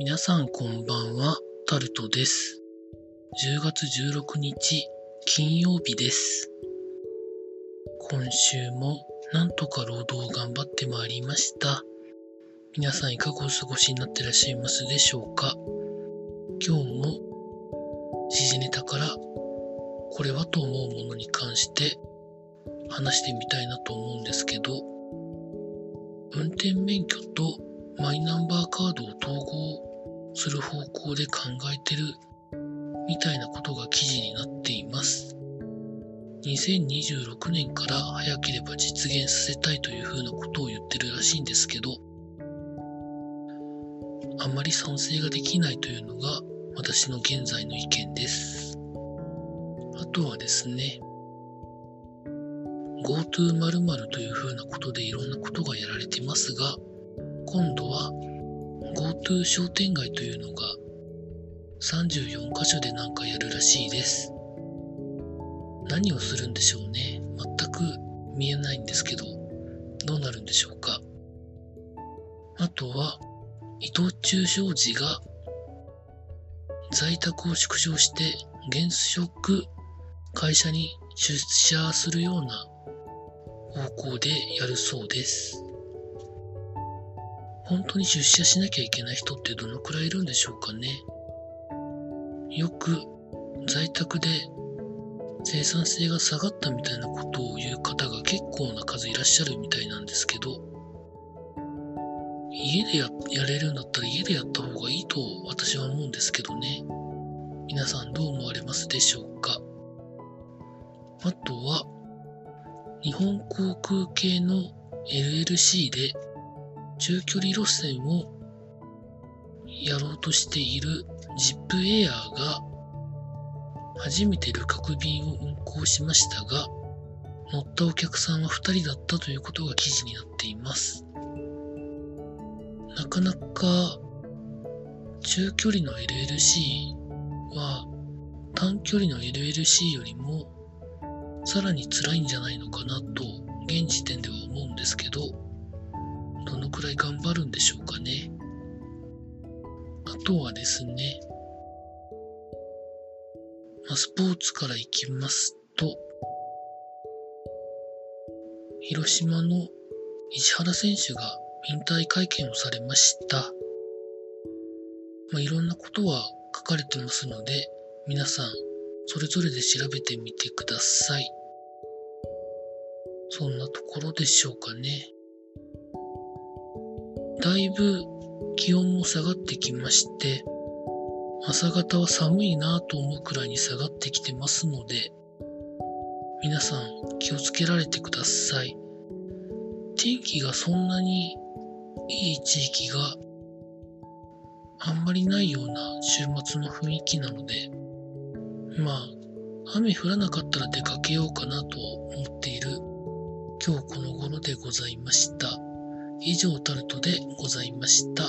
皆さんこんばんは、タルトです。10月16日、金曜日です。今週もなんとか労働を頑張ってまいりました。皆さんいかがお過ごしになってらっしゃいますでしょうか今日も時事ネタからこれはと思うものに関して話してみたいなと思うんですけど、運転免許とマイナンバーカードを統合する方向で考えてるみたいなことが記事になっています。2026年から早ければ実現させたいというふうなことを言ってるらしいんですけど、あまり賛成ができないというのが私の現在の意見です。あとはですね、GoTo 〇〇というふうなことでいろんなことがやられてますが、今度は商店街というのが34カ所でなんかやるらしいです。何をするんでしょうね。全く見えないんですけど、どうなるんでしょうか。あとは、伊藤忠商事が在宅を縮小して原則会社に出社するような方向でやるそうです。本当に出社しなきゃいけない人ってどのくらいいるんでしょうかね。よく在宅で生産性が下がったみたいなことを言う方が結構な数いらっしゃるみたいなんですけど、家でややれるんだったら家でやった方がいいと私は思うんですけどね。皆さんどう思われますでしょうかあとは、日本航空系の LLC で中距離路線をやろうとしている ZIP エアーが初めて旅客便を運航しましたが、乗ったお客さんは2人だったということが記事になっています。なかなか中距離の LLC は短距離の LLC よりもさらに辛いんじゃないのかなと現時点では思うんですけど、くらい頑張るんでしょうかね。あとはですね、まあ、スポーツからいきますと、広島の石原選手が引退会見をされました。まあ、いろんなことは書かれてますので、皆さんそれぞれで調べてみてください。そんなところでしょうかね。だいぶ気温も下がってきまして、朝方は寒いなぁと思うくらいに下がってきてますので、皆さん気をつけられてください。天気がそんなにいい地域があんまりないような週末の雰囲気なので、まあ、雨降らなかったら出かけようかなと思っている今日この頃でございました。以上タルトでございました。